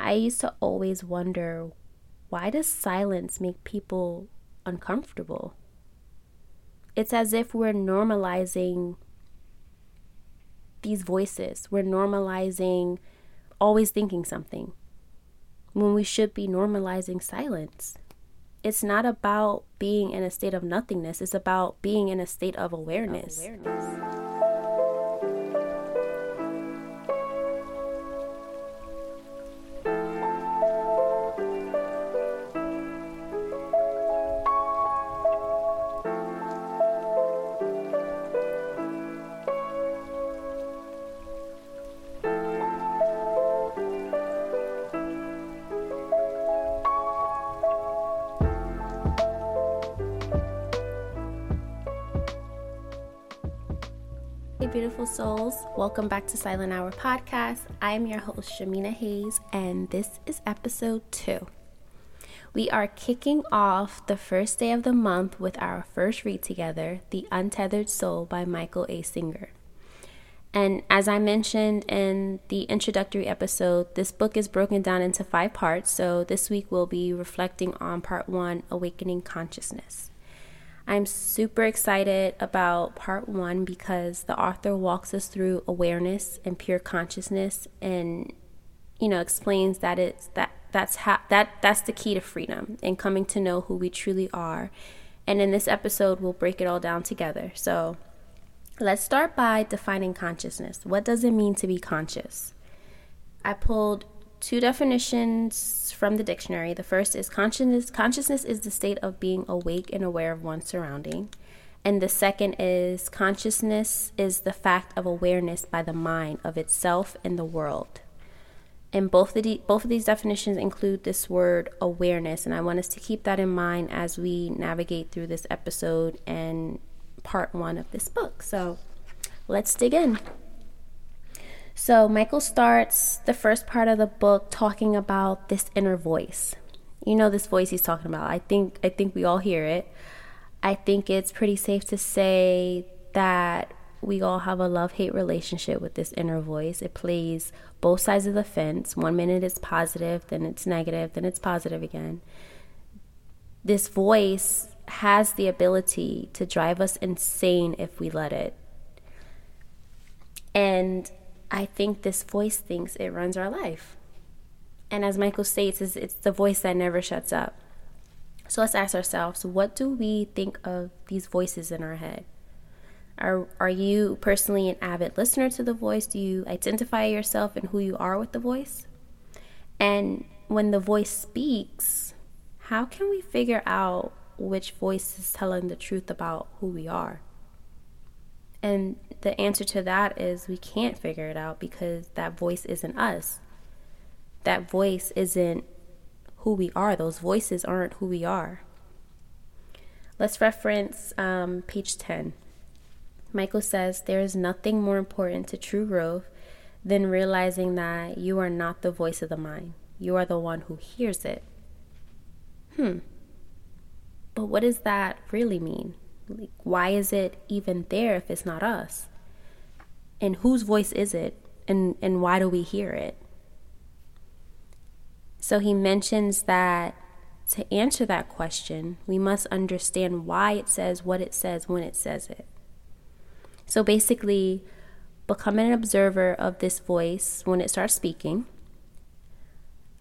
I used to always wonder why does silence make people uncomfortable? It's as if we're normalizing these voices. We're normalizing always thinking something when we should be normalizing silence. It's not about being in a state of nothingness, it's about being in a state of awareness. Of awareness. Beautiful souls. Welcome back to Silent Hour Podcast. I am your host, Shamina Hayes, and this is episode two. We are kicking off the first day of the month with our first read together, The Untethered Soul by Michael A. Singer. And as I mentioned in the introductory episode, this book is broken down into five parts. So this week we'll be reflecting on part one Awakening Consciousness. I'm super excited about part one because the author walks us through awareness and pure consciousness and you know explains that it's that that's how that that's the key to freedom and coming to know who we truly are. And in this episode we'll break it all down together. So let's start by defining consciousness. What does it mean to be conscious? I pulled two definitions from the dictionary. The first is consciousness. Consciousness is the state of being awake and aware of one's surrounding. And the second is consciousness is the fact of awareness by the mind of itself and the world. And both of, the, both of these definitions include this word awareness. And I want us to keep that in mind as we navigate through this episode and part one of this book. So let's dig in. So, Michael starts the first part of the book talking about this inner voice. You know this voice he's talking about. I think I think we all hear it. I think it's pretty safe to say that we all have a love-hate relationship with this inner voice. It plays both sides of the fence. One minute it's positive, then it's negative, then it's positive again. This voice has the ability to drive us insane if we let it. And I think this voice thinks it runs our life. And as Michael states, it's, it's the voice that never shuts up. So let's ask ourselves what do we think of these voices in our head? Are, are you personally an avid listener to the voice? Do you identify yourself and who you are with the voice? And when the voice speaks, how can we figure out which voice is telling the truth about who we are? And the answer to that is we can't figure it out because that voice isn't us. That voice isn't who we are. Those voices aren't who we are. Let's reference um, page 10. Michael says, There is nothing more important to true growth than realizing that you are not the voice of the mind. You are the one who hears it. Hmm. But what does that really mean? Like, why is it even there if it's not us? And whose voice is it? And, and why do we hear it? So he mentions that to answer that question, we must understand why it says what it says when it says it. So basically, become an observer of this voice when it starts speaking.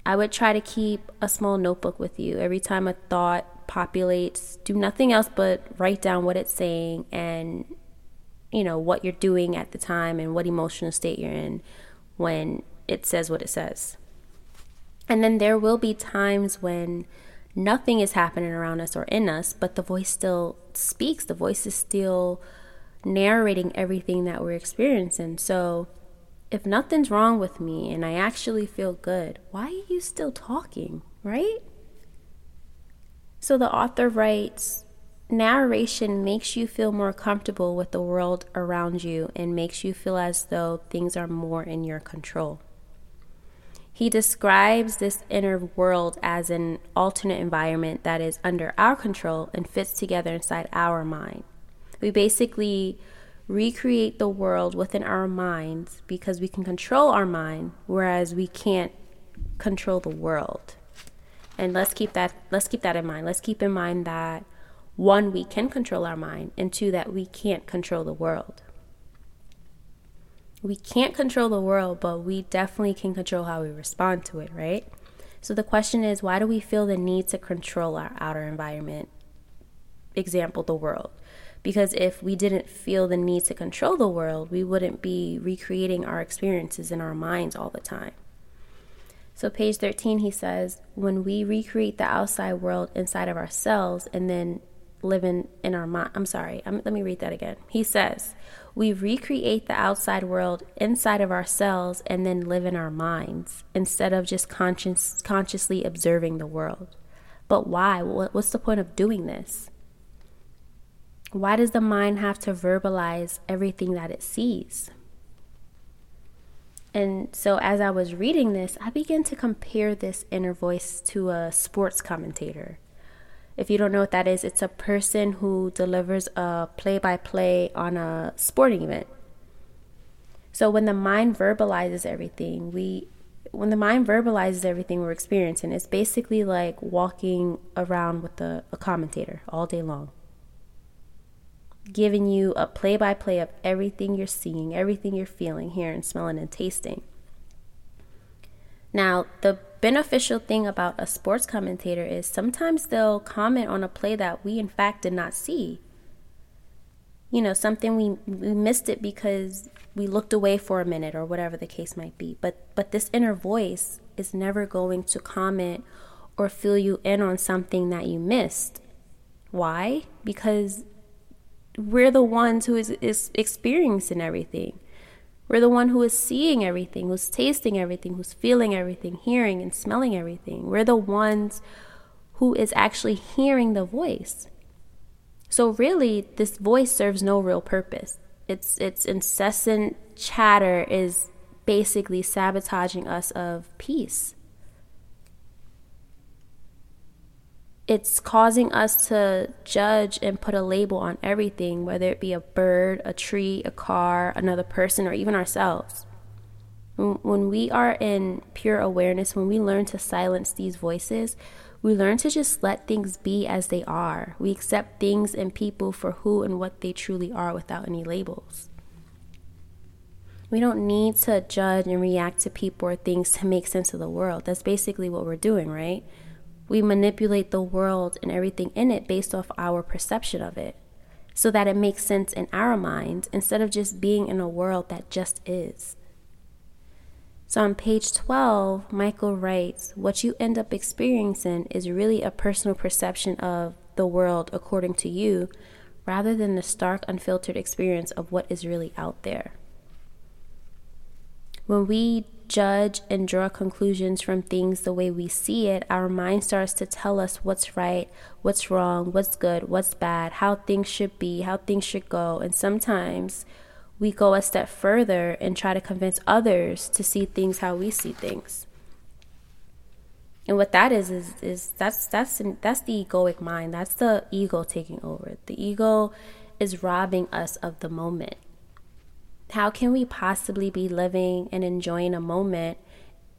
I would try to keep a small notebook with you every time a thought populates, do nothing else but write down what it's saying and, you know, what you're doing at the time and what emotional state you're in when it says what it says. And then there will be times when nothing is happening around us or in us, but the voice still speaks. The voice is still narrating everything that we're experiencing. So, if nothing's wrong with me and I actually feel good, why are you still talking, right? So the author writes narration makes you feel more comfortable with the world around you and makes you feel as though things are more in your control. He describes this inner world as an alternate environment that is under our control and fits together inside our mind. We basically recreate the world within our minds because we can control our mind, whereas we can't control the world. And let's keep that let's keep that in mind. Let's keep in mind that one we can control our mind and two that we can't control the world. We can't control the world, but we definitely can control how we respond to it, right? So the question is why do we feel the need to control our outer environment? Example, the world. Because if we didn't feel the need to control the world, we wouldn't be recreating our experiences in our minds all the time. So, page 13, he says, when we recreate the outside world inside of ourselves and then live in, in our mind, I'm sorry, I'm, let me read that again. He says, we recreate the outside world inside of ourselves and then live in our minds instead of just conscious, consciously observing the world. But why? What's the point of doing this? Why does the mind have to verbalize everything that it sees? And so, as I was reading this, I began to compare this inner voice to a sports commentator. If you don't know what that is, it's a person who delivers a play by play on a sporting event. So, when the mind verbalizes everything, we when the mind verbalizes everything we're experiencing, it's basically like walking around with a, a commentator all day long giving you a play by play of everything you're seeing, everything you're feeling, hearing, smelling, and tasting. Now, the beneficial thing about a sports commentator is sometimes they'll comment on a play that we, in fact, did not see. You know, something we, we missed it because we looked away for a minute or whatever the case might be. But but this inner voice is never going to comment or fill you in on something that you missed. Why? Because we're the ones who is, is experiencing everything. We're the one who is seeing everything, who's tasting everything, who's feeling everything, hearing and smelling everything. We're the ones who is actually hearing the voice. So really, this voice serves no real purpose. Its its incessant chatter is basically sabotaging us of peace. It's causing us to judge and put a label on everything, whether it be a bird, a tree, a car, another person, or even ourselves. When we are in pure awareness, when we learn to silence these voices, we learn to just let things be as they are. We accept things and people for who and what they truly are without any labels. We don't need to judge and react to people or things to make sense of the world. That's basically what we're doing, right? We manipulate the world and everything in it based off our perception of it so that it makes sense in our minds instead of just being in a world that just is. So on page 12, Michael writes What you end up experiencing is really a personal perception of the world according to you rather than the stark, unfiltered experience of what is really out there. When we judge and draw conclusions from things the way we see it, our mind starts to tell us what's right, what's wrong, what's good, what's bad, how things should be, how things should go. And sometimes we go a step further and try to convince others to see things how we see things. And what that is is is that's that's that's the egoic mind. That's the ego taking over. The ego is robbing us of the moment. How can we possibly be living and enjoying a moment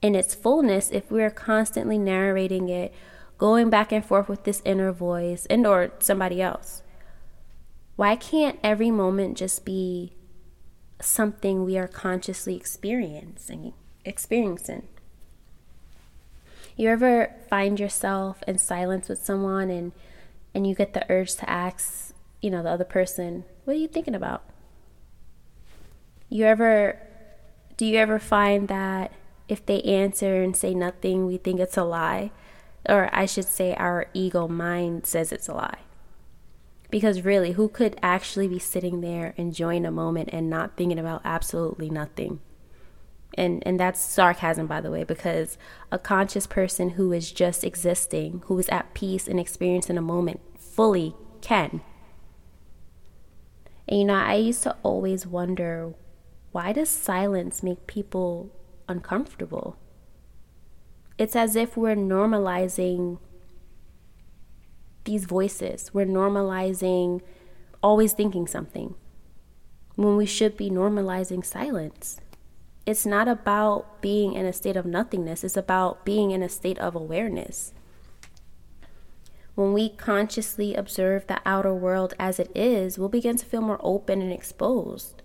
in its fullness if we're constantly narrating it, going back and forth with this inner voice and or somebody else? Why can't every moment just be something we are consciously experiencing experiencing? You ever find yourself in silence with someone and and you get the urge to ask, you know, the other person, what are you thinking about? You ever do you ever find that if they answer and say nothing, we think it's a lie? Or I should say our ego mind says it's a lie. Because really, who could actually be sitting there enjoying a moment and not thinking about absolutely nothing? And and that's sarcasm by the way, because a conscious person who is just existing, who is at peace and experiencing a moment fully can. And you know, I used to always wonder why does silence make people uncomfortable? It's as if we're normalizing these voices. We're normalizing always thinking something when we should be normalizing silence. it's not about being in a state of nothingness, it's about being in a state of awareness. When we consciously observe the outer world as it is, we'll begin to feel more open and exposed.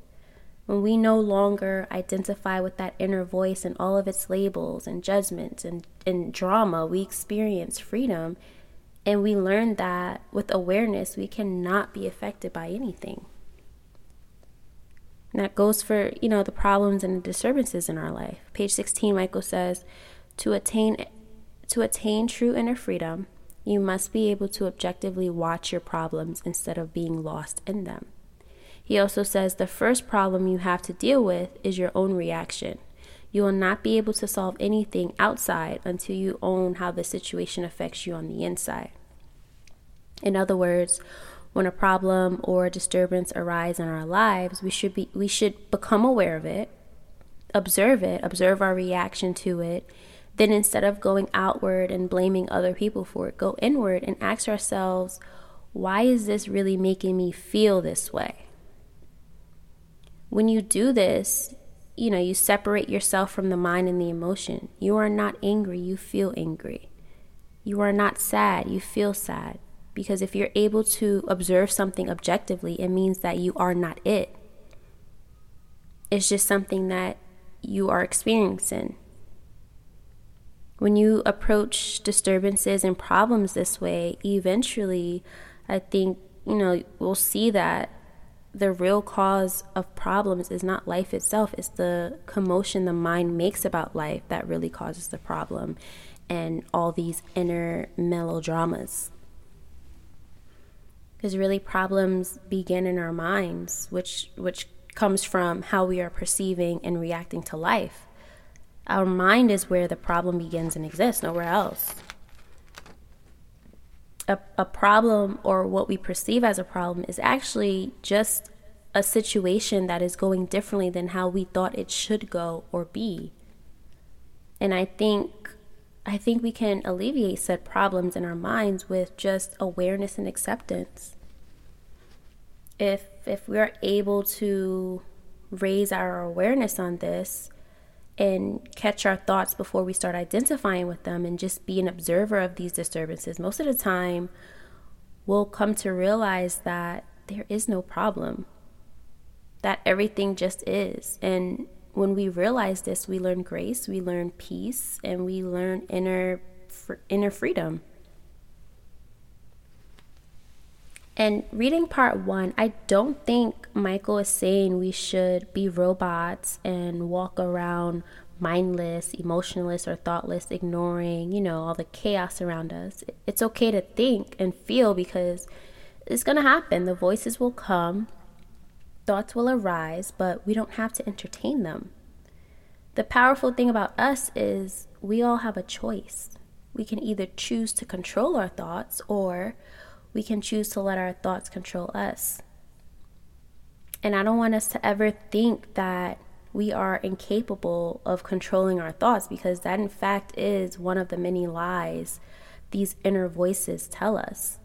When we no longer identify with that inner voice and all of its labels and judgments and, and drama, we experience freedom and we learn that with awareness, we cannot be affected by anything. And that goes for, you know, the problems and the disturbances in our life. Page 16, Michael says, to attain to attain true inner freedom, you must be able to objectively watch your problems instead of being lost in them. He also says the first problem you have to deal with is your own reaction. You will not be able to solve anything outside until you own how the situation affects you on the inside. In other words, when a problem or a disturbance arise in our lives, we should be we should become aware of it, observe it, observe our reaction to it. Then instead of going outward and blaming other people for it, go inward and ask ourselves, why is this really making me feel this way? When you do this, you know, you separate yourself from the mind and the emotion. You are not angry, you feel angry. You are not sad, you feel sad. Because if you're able to observe something objectively, it means that you are not it. It's just something that you are experiencing. When you approach disturbances and problems this way, eventually, I think, you know, we'll see that the real cause of problems is not life itself, it's the commotion the mind makes about life that really causes the problem and all these inner melodramas because really problems begin in our minds, which which comes from how we are perceiving and reacting to life. Our mind is where the problem begins and exists, nowhere else. A, a problem or what we perceive as a problem is actually just a situation that is going differently than how we thought it should go or be. And I think I think we can alleviate said problems in our minds with just awareness and acceptance if if we're able to raise our awareness on this and catch our thoughts before we start identifying with them and just be an observer of these disturbances. Most of the time we'll come to realize that there is no problem that everything just is. And when we realize this we learn grace we learn peace and we learn inner inner freedom And reading part one, I don't think Michael is saying we should be robots and walk around mindless, emotionless, or thoughtless, ignoring, you know, all the chaos around us. It's okay to think and feel because it's going to happen. The voices will come, thoughts will arise, but we don't have to entertain them. The powerful thing about us is we all have a choice. We can either choose to control our thoughts or we can choose to let our thoughts control us. And I don't want us to ever think that we are incapable of controlling our thoughts because that, in fact, is one of the many lies these inner voices tell us.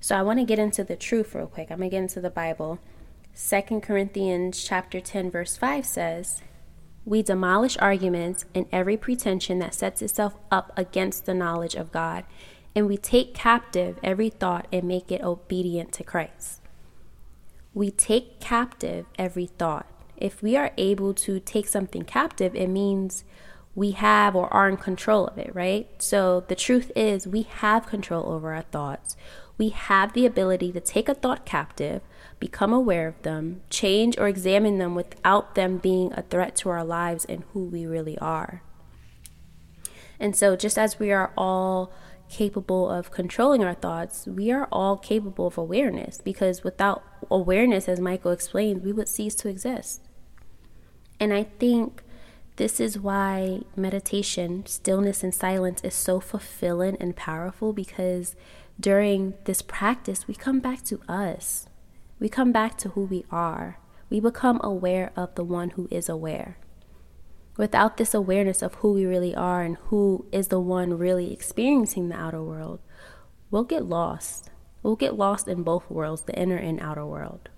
So I want to get into the truth real quick. I'm going to get into the Bible. Second Corinthians chapter 10 verse 5 says, "We demolish arguments and every pretension that sets itself up against the knowledge of God, and we take captive every thought and make it obedient to Christ. We take captive every thought. If we are able to take something captive, it means we have or are in control of it, right? So the truth is, we have control over our thoughts. We have the ability to take a thought captive, become aware of them, change or examine them without them being a threat to our lives and who we really are. And so, just as we are all capable of controlling our thoughts, we are all capable of awareness because without awareness, as Michael explained, we would cease to exist. And I think this is why meditation, stillness, and silence is so fulfilling and powerful because during this practice, we come back to us. We come back to who we are. We become aware of the one who is aware. Without this awareness of who we really are and who is the one really experiencing the outer world, we'll get lost. We'll get lost in both worlds, the inner and outer world.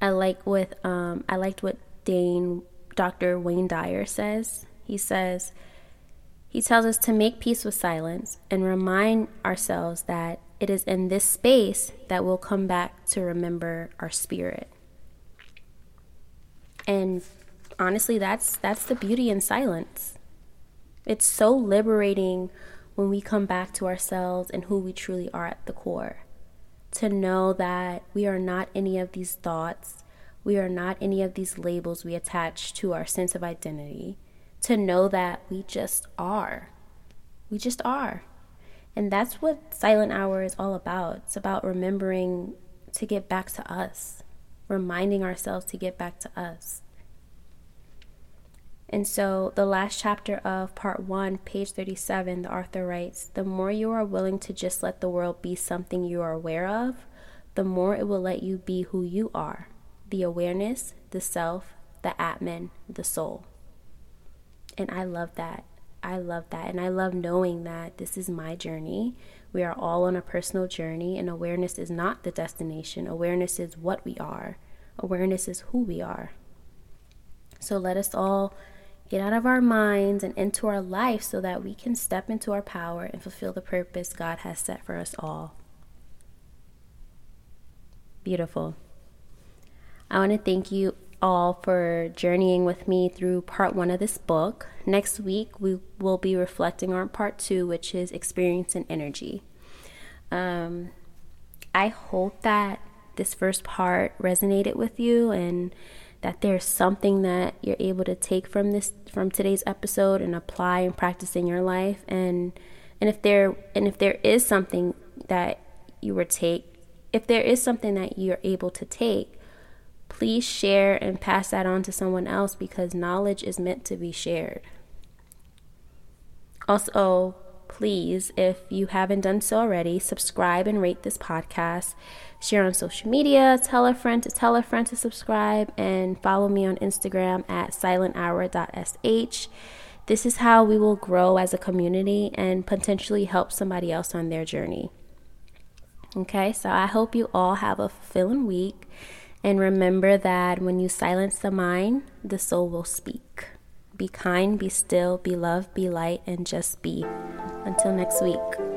I like what um, I liked what Dane Dr. Wayne Dyer says. He says he tells us to make peace with silence and remind ourselves that it is in this space that we'll come back to remember our spirit. And honestly, that's that's the beauty in silence. It's so liberating when we come back to ourselves and who we truly are at the core. To know that we are not any of these thoughts, we are not any of these labels we attach to our sense of identity. To know that we just are. We just are. And that's what Silent Hour is all about. It's about remembering to get back to us, reminding ourselves to get back to us. And so, the last chapter of part one, page 37, the author writes The more you are willing to just let the world be something you are aware of, the more it will let you be who you are the awareness, the self, the Atman, the soul. And I love that. I love that. And I love knowing that this is my journey. We are all on a personal journey, and awareness is not the destination. Awareness is what we are, awareness is who we are. So let us all get out of our minds and into our life so that we can step into our power and fulfill the purpose God has set for us all. Beautiful. I want to thank you all for journeying with me through part one of this book. Next week, we will be reflecting on part two, which is experience and energy. Um, I hope that this first part resonated with you and that there's something that you're able to take from this from today's episode and apply and practice in your life and and if there and if there is something that you were take if there is something that you're able to take please share and pass that on to someone else because knowledge is meant to be shared also please if you haven't done so already subscribe and rate this podcast share on social media, tell a friend to tell a friend to subscribe, and follow me on Instagram at silenthour.sh. This is how we will grow as a community and potentially help somebody else on their journey. Okay, so I hope you all have a fulfilling week. And remember that when you silence the mind, the soul will speak. Be kind, be still, be love, be light, and just be. Until next week.